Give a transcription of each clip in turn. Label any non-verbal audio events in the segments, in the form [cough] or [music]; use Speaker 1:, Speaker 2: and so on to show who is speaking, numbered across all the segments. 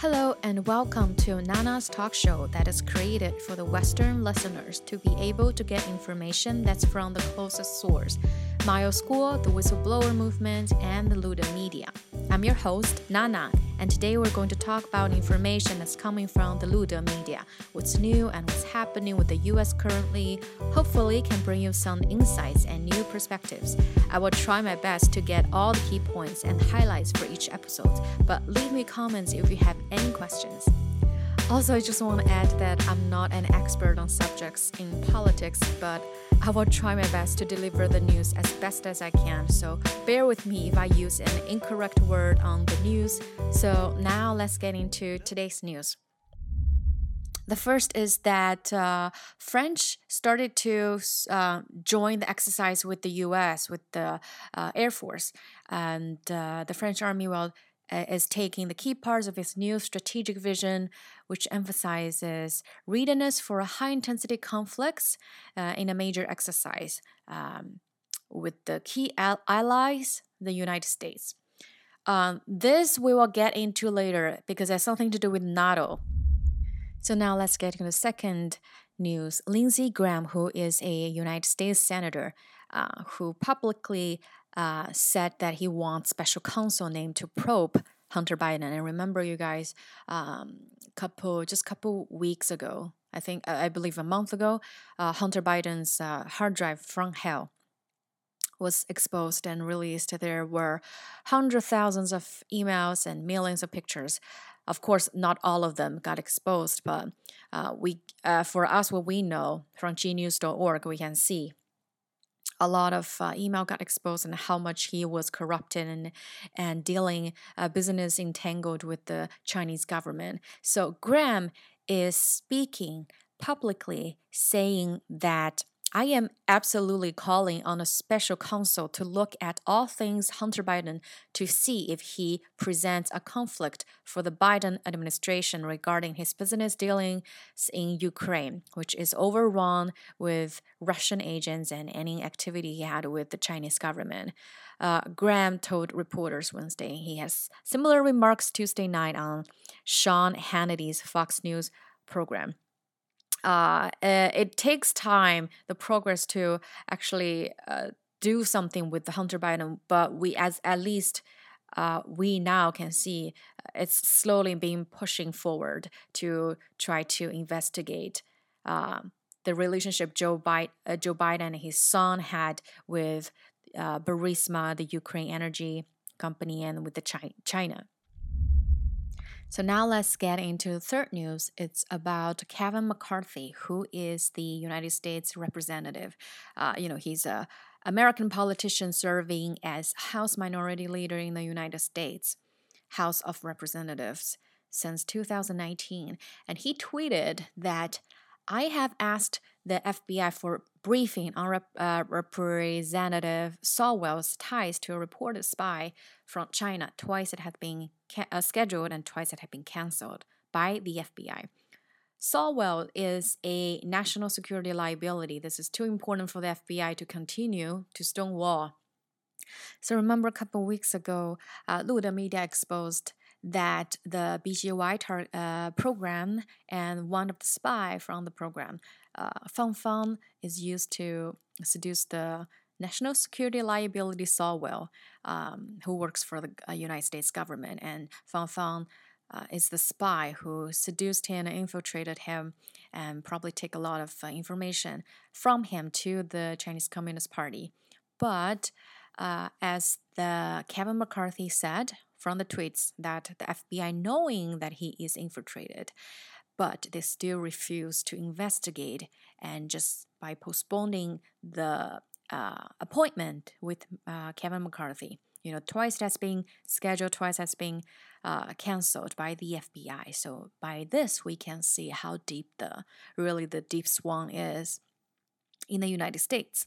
Speaker 1: Hello and welcome to Nana's talk show that is created for the Western listeners to be able to get information that's from the closest source Miles Guo, the Whistleblower Movement, and the Lude Media. I'm your host, Nana, and today we're going to talk about information that's coming from the Lude Media, what's new and what's happening with the US currently. Hopefully, can bring you some insights and new perspectives. I will try my best to get all the key points and highlights for each episode, but leave me comments if you have any questions. Also, I just want to add that I'm not an expert on subjects in politics, but I will try my best to deliver the news as best as I can. So bear with me if I use an incorrect word on the news. So now let's get into today's news. The first is that uh, French started to uh, join the exercise with the U.S. with the uh, Air Force, and uh, the French Army will is taking the key parts of its new strategic vision, which emphasizes readiness for high intensity conflicts uh, in a major exercise um, with the key al- allies, the United States. Um, this we will get into later because it has something to do with NATO. So now let's get into the second news. Lindsey Graham, who is a United States senator, uh, who publicly uh, said that he wants special counsel named to probe Hunter Biden. And remember, you guys, um, couple just couple weeks ago, I think I believe a month ago, uh, Hunter Biden's uh, hard drive from hell was exposed and released. There were hundred thousands of emails and millions of pictures. Of course, not all of them got exposed, but uh, we, uh, for us, what we know from gnews.org, we can see a lot of uh, email got exposed and how much he was corrupted and and dealing uh, business entangled with the Chinese government. So Graham is speaking publicly saying that I am absolutely calling on a special counsel to look at all things Hunter Biden to see if he presents a conflict for the Biden administration regarding his business dealings in Ukraine, which is overrun with Russian agents and any activity he had with the Chinese government. Uh, Graham told reporters Wednesday he has similar remarks Tuesday night on Sean Hannity's Fox News program uh, eh, it takes time, the progress to actually uh, do something with the Hunter Biden, but we as at least uh, we now can see uh, it's slowly being pushing forward to try to investigate um, the relationship Joe Biden, uh, Joe Biden and his son had with uh, Burisma, the Ukraine energy company, and with the Chi- China. So now let's get into third news. It's about Kevin McCarthy, who is the United States representative. Uh, you know, he's a American politician serving as House Minority Leader in the United States House of Representatives since 2019, and he tweeted that I have asked the FBI for briefing on Rep- uh, Representative Swalwell's ties to a reported spy from China. Twice it had been ca- uh, scheduled and twice it had been canceled by the FBI. Swalwell is a national security liability. This is too important for the FBI to continue to stonewall. So remember a couple weeks ago, uh, Lude Media exposed that the BGY tar- uh, program and one of the spy from the program, uh, Fang is used to seduce the national security liability Swalwell, um, who works for the uh, United States government, and Fang Fang. Uh, is the spy who seduced him and infiltrated him and probably take a lot of uh, information from him to the Chinese Communist Party. But uh, as the Kevin McCarthy said from the tweets that the FBI, knowing that he is infiltrated, but they still refuse to investigate, and just by postponing the uh, appointment with uh, Kevin McCarthy, you know, twice that's been scheduled, twice that's been uh, canceled by the FBI. So by this, we can see how deep the really the deep swan is in the United States.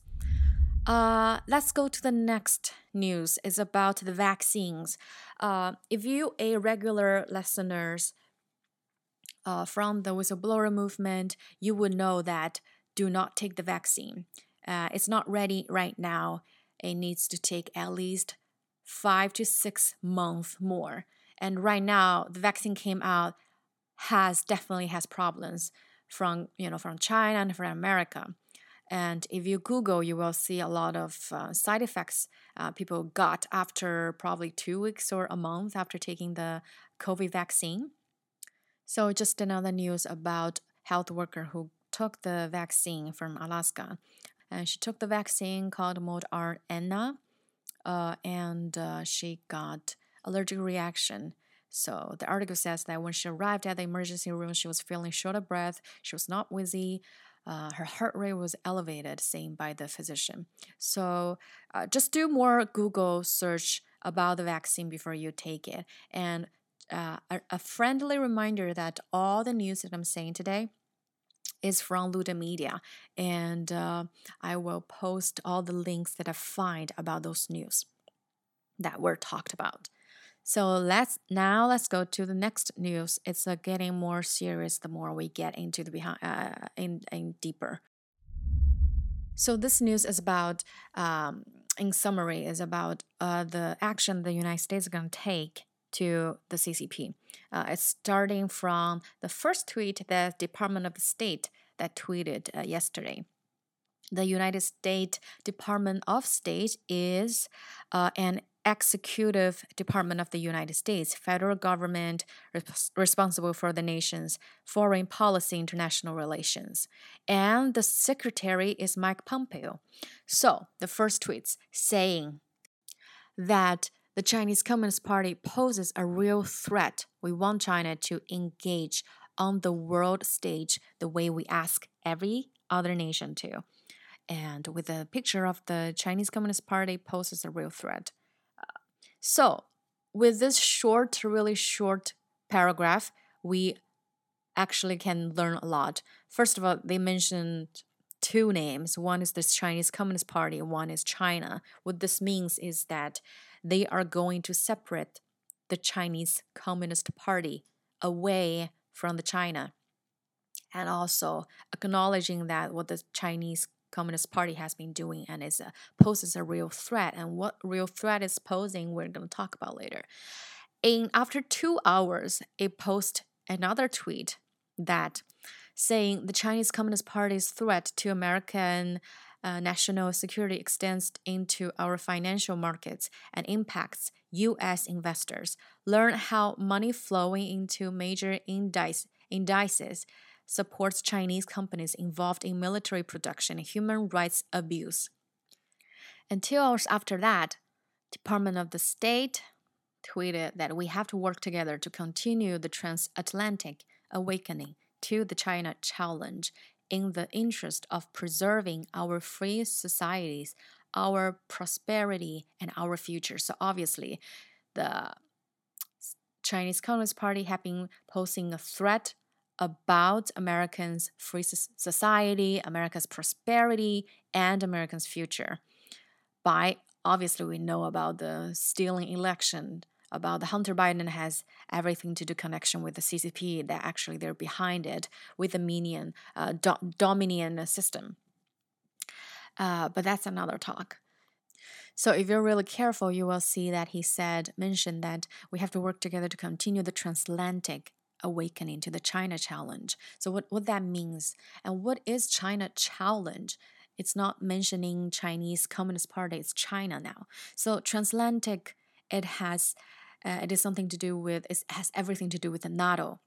Speaker 1: Uh, let's go to the next news. It's about the vaccines. Uh, if you a regular listeners uh, from the whistleblower movement, you would know that do not take the vaccine. Uh, it's not ready right now. It needs to take at least five to six months more. And right now, the vaccine came out has definitely has problems from you know from China and from America. And if you Google, you will see a lot of uh, side effects uh, people got after probably two weeks or a month after taking the COVID vaccine. So, just another news about health worker who took the vaccine from Alaska. And she took the vaccine called Moderna, uh, and uh, she got allergic reaction. So the article says that when she arrived at the emergency room, she was feeling short of breath. She was not wheezy. Uh, her heart rate was elevated, seen by the physician. So uh, just do more Google search about the vaccine before you take it. And uh, a, a friendly reminder that all the news that I'm saying today is from Lude Media, and uh, I will post all the links that I find about those news that were talked about. So let's now let's go to the next news. It's uh, getting more serious the more we get into the behind uh, in in deeper. So this news is about, um, in summary, is about uh, the action the United States is going to take to the CCP. Uh, it's starting from the first tweet that Department of State that tweeted uh, yesterday. The United States Department of State is uh, an executive department of the United States, federal government res- responsible for the nation's foreign policy, international relations. And the secretary is Mike Pompeo. So the first tweets saying that the Chinese Communist Party poses a real threat. We want China to engage on the world stage the way we ask every other nation to. And with a picture of the Chinese Communist Party poses a real threat. So, with this short, really short paragraph, we actually can learn a lot. First of all, they mentioned two names. One is the Chinese Communist Party, one is China. What this means is that they are going to separate the Chinese Communist Party away from the China and also acknowledging that what the Chinese Communist Party has been doing and is a, poses a real threat and what real threat is posing we're going to talk about later. In after 2 hours it post another tweet that saying the Chinese Communist Party's threat to American uh, national security extends into our financial markets and impacts U.S. investors. Learn how money flowing into major indice, indices supports Chinese companies involved in military production and human rights abuse. And two hours after that, Department of the State tweeted that we have to work together to continue the transatlantic awakening to the China challenge in the interest of preserving our free societies, our prosperity, and our future. So, obviously, the Chinese Communist Party have been posing a threat about Americans' free society, America's prosperity, and Americans' future. By obviously, we know about the stealing election about the Hunter Biden has everything to do connection with the CCP that actually they're behind it with the Minion uh, do- Dominion system. Uh, but that's another talk. So if you're really careful, you will see that he said mentioned that we have to work together to continue the transatlantic awakening to the China challenge. So what, what that means and what is China challenge? It's not mentioning Chinese Communist Party, it's China now. So transatlantic it has uh, it is something to do with, it has everything to do with the NATO.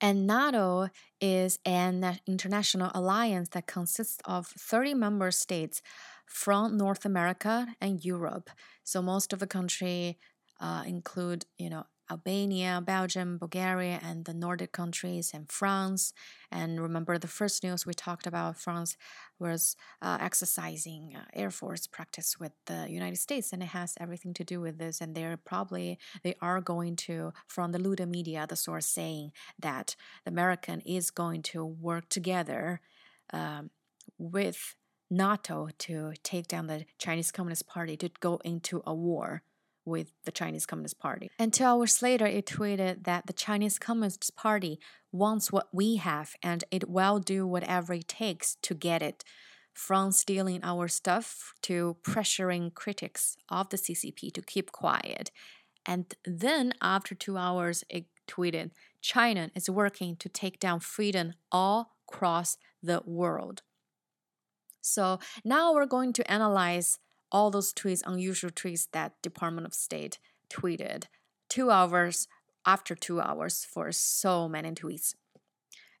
Speaker 1: And NATO is an international alliance that consists of 30 member states from North America and Europe. So most of the country uh, include, you know, Albania, Belgium, Bulgaria, and the Nordic countries, and France. And remember, the first news we talked about France was uh, exercising uh, Air Force practice with the United States, and it has everything to do with this. And they're probably they are going to, from the Lude media, the source saying that the American is going to work together um, with NATO to take down the Chinese Communist Party to go into a war with the Chinese Communist Party. And two hours later, it tweeted that the Chinese Communist Party wants what we have and it will do whatever it takes to get it. From stealing our stuff to pressuring critics of the CCP to keep quiet. And then after two hours, it tweeted, China is working to take down freedom all across the world. So now we're going to analyze all those tweets, unusual tweets that Department of State tweeted two hours after two hours for so many tweets.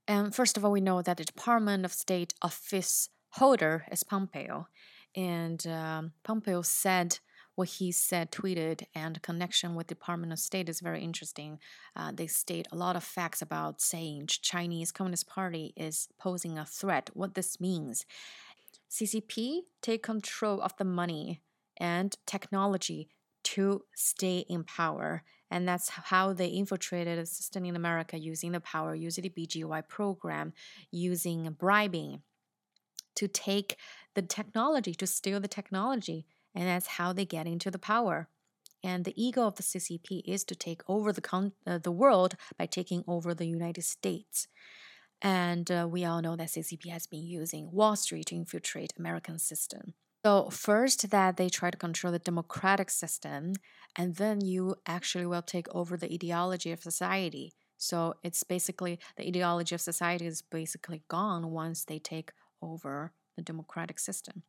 Speaker 1: And first of all, we know that the Department of State office holder is Pompeo. And um, Pompeo said what he said, tweeted, and connection with Department of State is very interesting. Uh, they state a lot of facts about saying Chinese Communist Party is posing a threat. What this means, CCP take control of the money and technology to stay in power. And that's how they infiltrated the system in America using the power, using the BGY program, using bribing to take the technology, to steal the technology. And that's how they get into the power. And the ego of the CCP is to take over the, con- uh, the world by taking over the United States. And uh, we all know that CCP has been using Wall Street to infiltrate American system. So first that they try to control the democratic system, and then you actually will take over the ideology of society. So it's basically the ideology of society is basically gone once they take over the democratic system.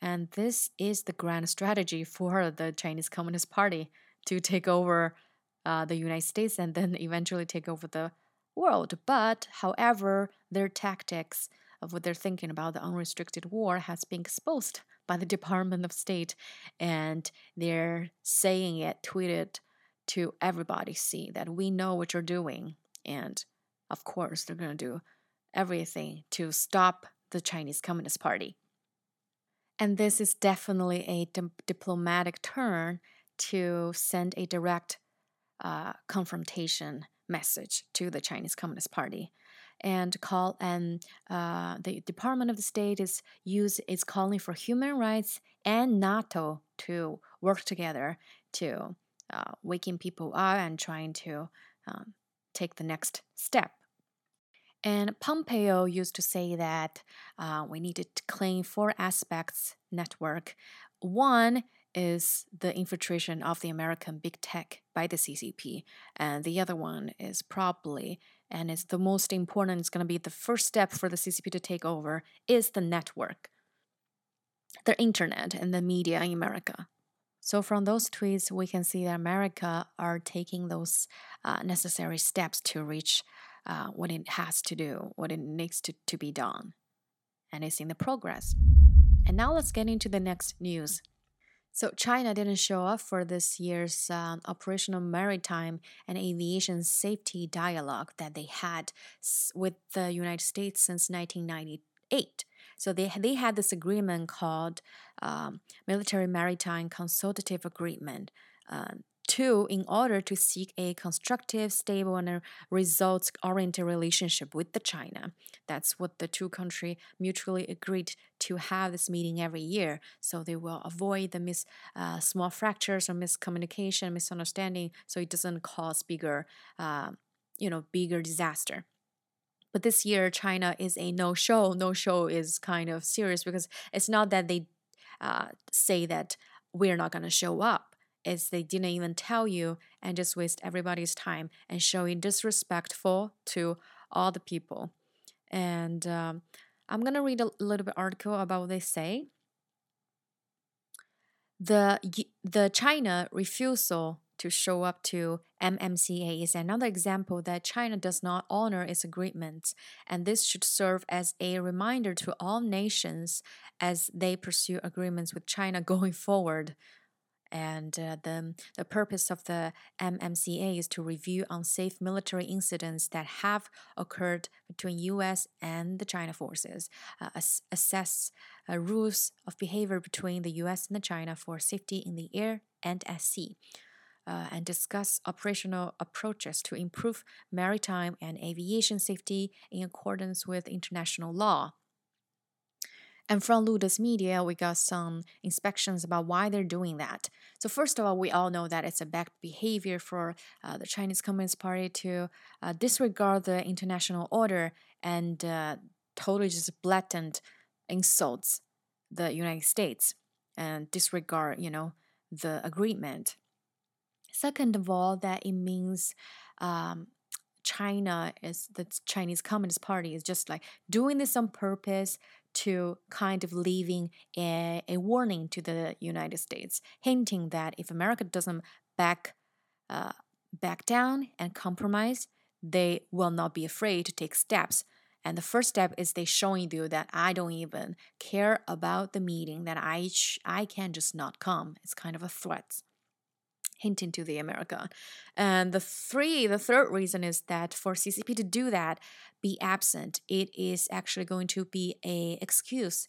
Speaker 1: And this is the grand strategy for the Chinese Communist Party to take over uh, the United States and then eventually take over the world. But, however, their tactics of what they're thinking about the unrestricted war has been exposed by the [laughs] Department of State, and they're saying it, tweeted to everybody see that we know what you're doing. And of course, they're going to do everything to stop the Chinese Communist Party. And this is definitely a di- diplomatic turn to send a direct uh, confrontation message to the Chinese Communist Party and call and uh, the Department of the State is use is calling for human rights and NATO to work together to uh, waking people up and trying to um, take the next step. And Pompeo used to say that uh, we needed to clean four aspects network. One is the infiltration of the American big tech by the CCP, and the other one is probably, and it's the most important, it's going to be the first step for the CCP to take over, is the network, the internet, and the media in America. So from those tweets, we can see that America are taking those uh, necessary steps to reach uh, what it has to do, what it needs to, to be done, and it's in the progress. And now let's get into the next news. So China didn't show up for this year's uh, operational maritime and aviation safety dialogue that they had with the United States since 1998. So they they had this agreement called um, Military Maritime Consultative Agreement. Uh, Two, in order to seek a constructive, stable, and results oriented relationship with the China. That's what the two countries mutually agreed to have this meeting every year. So they will avoid the mis, uh, small fractures or miscommunication, misunderstanding, so it doesn't cause bigger, uh, you know, bigger disaster. But this year, China is a no show. No show is kind of serious because it's not that they uh, say that we're not going to show up is they didn't even tell you and just waste everybody's time and showing disrespectful to all the people. And um, I'm gonna read a little bit article about what they say. The the China refusal to show up to MMCA is another example that China does not honor its agreements, and this should serve as a reminder to all nations as they pursue agreements with China [laughs] going forward. And uh, the, the purpose of the MMCA is to review unsafe military incidents that have occurred between U.S. and the China forces, uh, assess uh, rules of behavior between the U.S. and the China for safety in the air and at sea. Uh, and discuss operational approaches to improve maritime and aviation safety in accordance with international law. And from Lude's media, we got some inspections about why they're doing that. So, first of all, we all know that it's a bad behavior for uh, the Chinese Communist Party to uh, disregard the international order and uh, totally just blatant insults the United States and disregard, you know, the agreement. Second of all, that it means um, China is the Chinese Communist Party is just like doing this on purpose to kind of leaving a, a warning to the United States, hinting that if America doesn't back uh, back down and compromise, they will not be afraid to take steps. And the first step is they showing you that I don't even care about the meeting, that I I can just not come. It's kind of a threat hinting to the America. And the three, the third reason is that for CCP to do that, be absent, it is actually going to be a excuse,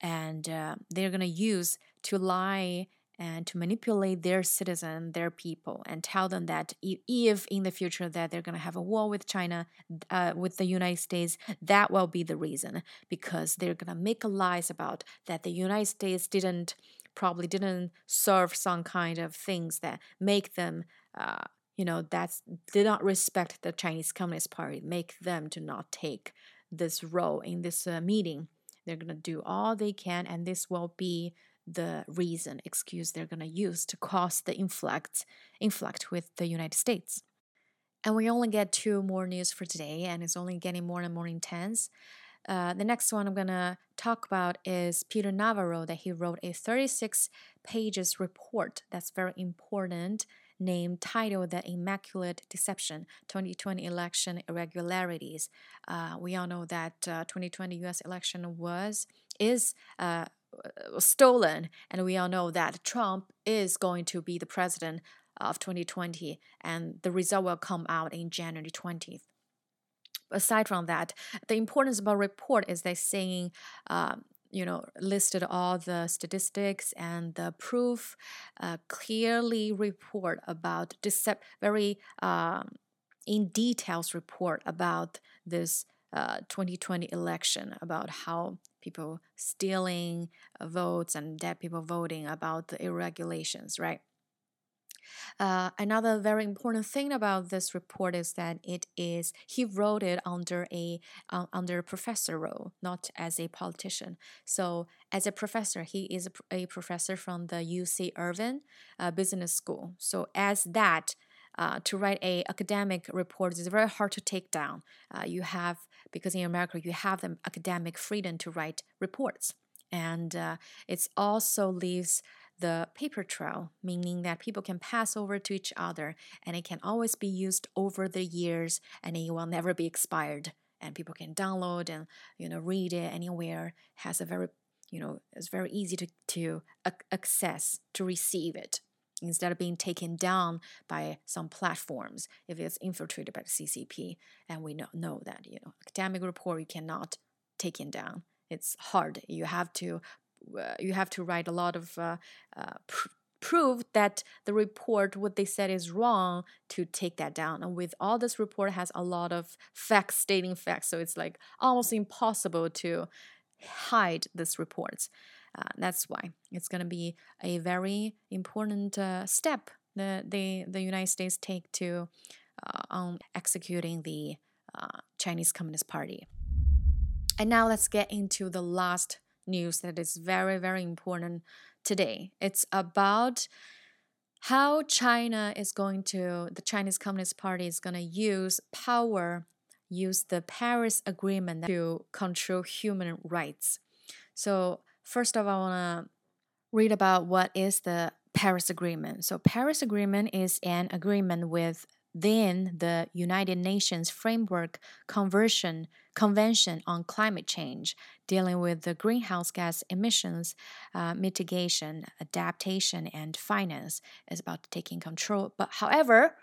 Speaker 1: and uh, they're going to use to lie and to manipulate their citizen, their people, and tell them that if in the future that they're going to have a war with China, uh, with the United States, that will be the reason because they're going to make lies about that the United States didn't probably didn't serve some kind of things that make them uh, you know that's did not respect the chinese communist party make them to not take this role in this uh, meeting. They're going to do all they can and this will be the reason excuse they're going to use to cause the influx influx with the united states. And we only get two more news for today and it's only getting more and more intense uh, the next one I'm to talk about is Peter Navarro, that he wrote a 36 pages report that's very important, named titled The Immaculate Deception 2020 Election Irregularities. Uh, we all know that uh, 2020 US election was, is, uh, stolen, and we all know that Trump is going to be the president of 2020, and the result will come out in January 20th aside from that, the importance of a report is they saying, um, you know, listed all the statistics and the proof, uh, clearly report about decept very um, in details report about this uh, 2020 election about how people stealing uh, votes and dead people voting about the irregulations, right? Uh, another very important thing about this report is that it is he wrote it under a uh, under a professor role, not as a politician. So as a professor, he is a, a professor from the UC Irvine uh, Business School. So as that. Uh, to write a academic report is very hard to take down. Uh, you have because in America you have the academic freedom to write reports, and it also leaves the paper trail, meaning that people can pass over to each other and it can always be used over the years and it will never be expired. And people can download and you know read it anywhere. Has a very you know it's very easy to to access to receive it instead of being taken down by some platforms if it's infiltrated by the CCP. And we know, know that you know academic report you cannot take it down. It's hard. You have to you have to write a lot of uh, uh, pr- proof that the report what they said is wrong to take that down. And with all this report has a lot of facts stating facts. So it's like almost impossible to hide this report. Uh, that's why it's going to be a very important uh, step that the, the united states take to uh, on executing the chinese communist party. And now let's get into the last news that is very, very important today. It's about how China is going to, the Chinese Communist Party is going to use power, use the Paris Agreement to control human rights. So, first of all, I want to read about what is the Paris Agreement. So, Paris Agreement is an agreement with then the United Nations Framework Conversion Convention on Climate Change, dealing with the greenhouse gas emissions uh, mitigation, adaptation, and finance, is about taking control. But however,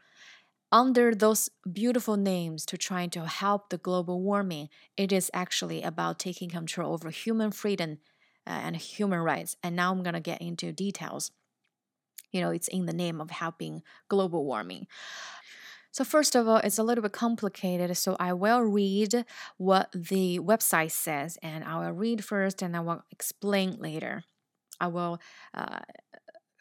Speaker 1: under those beautiful names to trying to help the global warming, it is actually about taking control over human freedom uh, and human rights. And now I'm going to get into details. You know, it's in the name of helping global warming. So, first of all, it's a little bit complicated. So, I will read what the website says, and I will read first and I will explain later. I will uh,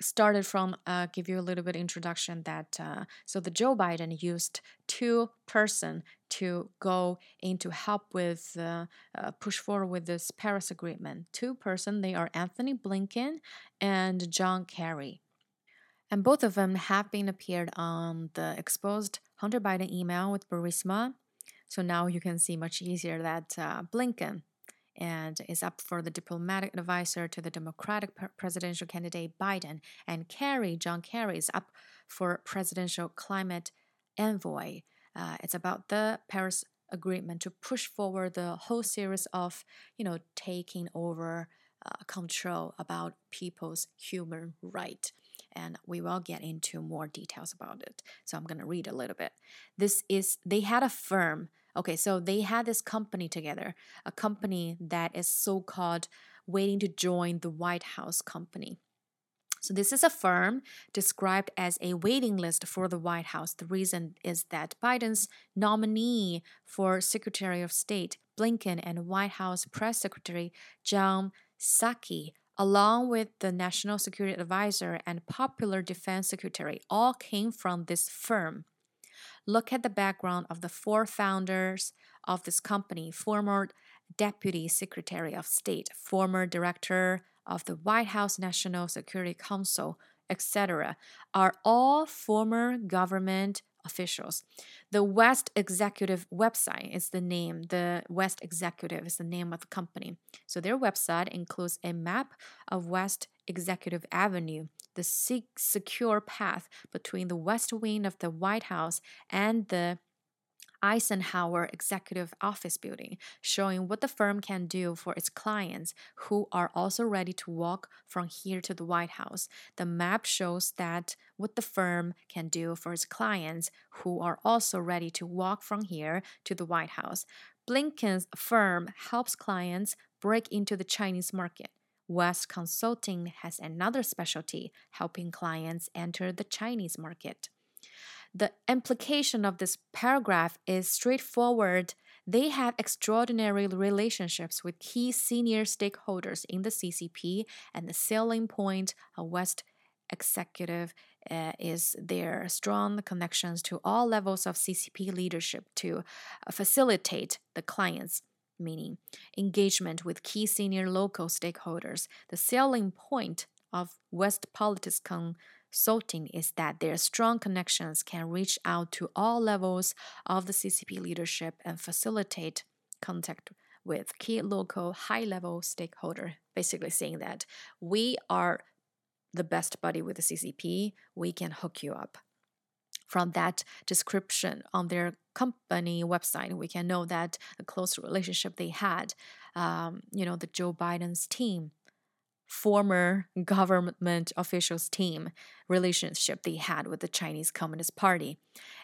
Speaker 1: it from uh, give you a little bit introduction that uh, so the Joe Biden used two person to go in to help with uh, uh push forward with this Paris Agreement. Two person they are Antony Blinken and John Kerry. And both of them have been appeared on the exposed Hunter Biden email with Burisma. So now you can see much easier that uh, Blinken and is up for the diplomatic advisor to the Democratic presidential candidate Biden, and Kerry, John Kerry, is up for presidential climate envoy. Uh, it's about the Paris Agreement to push forward the whole series of, you know, taking over uh, control about people's human right and we will get into more details about it. So I'm going to read a little bit. This is, they had a firm. Okay, so they had this company together, a company that is so called waiting to join the White House company. So, this is a firm described as a waiting list for the White House. The reason is that Biden's nominee for Secretary of State, Blinken, and White House Press Secretary John Psaki along with the National Security Advisor and Popular Defense Secretary, all came from this firm. Look at the background of the four founders of this company former Deputy Secretary of State, former Director of the White House National Security Council, etc., are all former government officials. The West Executive website is the name. The West Executive is the name of the company. So their website includes a map of West Executive Avenue, the secure path between the west wing of the White House and the Eisenhower Executive Office building, showing what the firm can do for its clients who are also ready to walk from here to the White House. The map shows that what the firm can do for its clients who are also ready to walk from here to the White House. Blinken's firm helps clients break into the Chinese market. West Consulting has another specialty, helping clients enter the Chinese market. The implication of this paragraph is straightforward. They have extraordinary relationships with key senior stakeholders in the CCP, and the selling point of West Executive uh, is their strong connections to all levels of CCP leadership to facilitate the client's meaning engagement with key senior local stakeholders. The selling point of West Politics Salting is that their strong connections can reach out to all levels of the CCP leadership and facilitate contact with key local high level stakeholder, basically saying that we are the best buddy with the CCP, we can hook you up. From that description on their company website, we can know that a close relationship they had, um, you know, the Joe Biden's team former government officials team relationship they had with the Chinese Communist Party.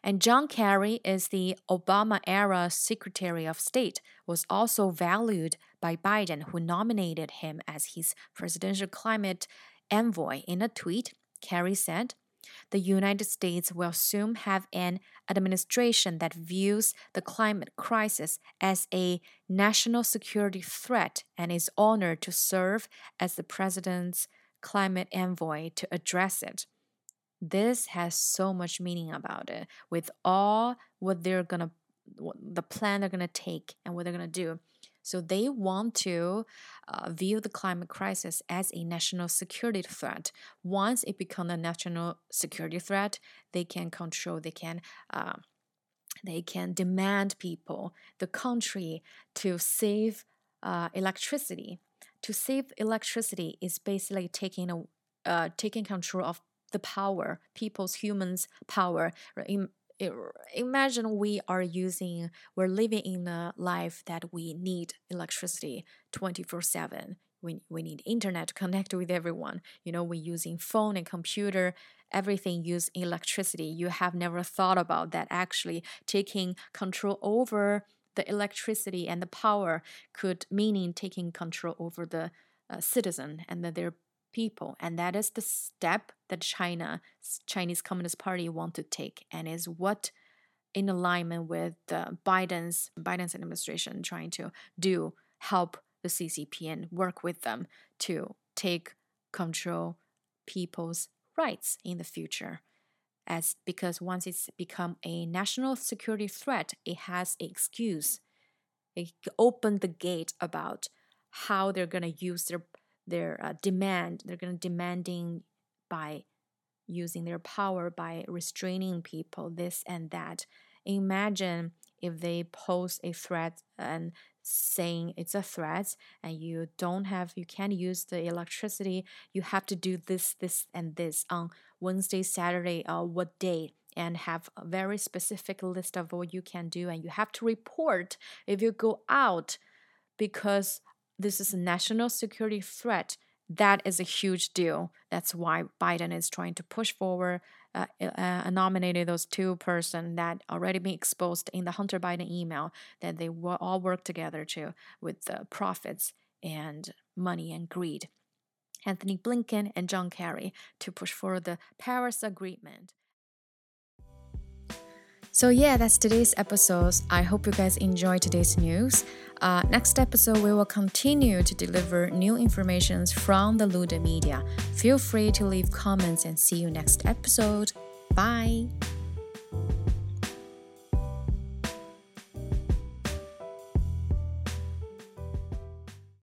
Speaker 1: And John Kerry is the Obama era Secretary of State was also valued by Biden who nominated him as his presidential climate envoy in a tweet Kerry said the United States will soon have an administration that views the climate crisis as a national security threat and is honored to serve as the president's climate envoy to address it. This has so much meaning about it with all what they're going to the plan they're going to take and what they're going to do. So they want to uh, view the climate crisis as a national security threat. Once it becomes a national security threat, they can control, they can. Uh, they can demand people, the country, to save uh, electricity. To save electricity is basically taking a uh, taking control of the power, people's humans' power imagine we are using we're living in a life that we need electricity 24 7 we, we need internet to connect [laughs] with everyone. You know we're using phone and computer everything use electricity. You have never thought about that. Actually taking control over the electricity and the power could meaning taking control over the uh, citizen and their people and that is the step that china chinese communist party want to take and is what in alignment with the biden's biden's administration trying to do help the ccp and work with them to take control people's rights in the future. As because once it's become a national security threat it has an excuse. It opened the gate about how they're going to use their their uh, demand they're going to demanding by using their power by restraining people, this and that. Imagine if they post a threat and saying it's a threat and you don't have you can't use the electricity you have to do this this and this on wednesday saturday uh, what day and have a very specific list of what you can do and you have to report if you go out because this is a national security threat that is a huge deal that's why biden is trying to push forward uh, uh, nominated those two person that already been exposed in the Hunter Biden email that they will all work together to with the profits and money and greed. Antony Blinken and John Kerry to push for the Paris Agreement. So yeah, that's today's episode. I hope you guys enjoy today's news. Uh, next episode, we will continue to deliver new informations from the Lude Media. Feel free to leave comments and see you next episode. Bye.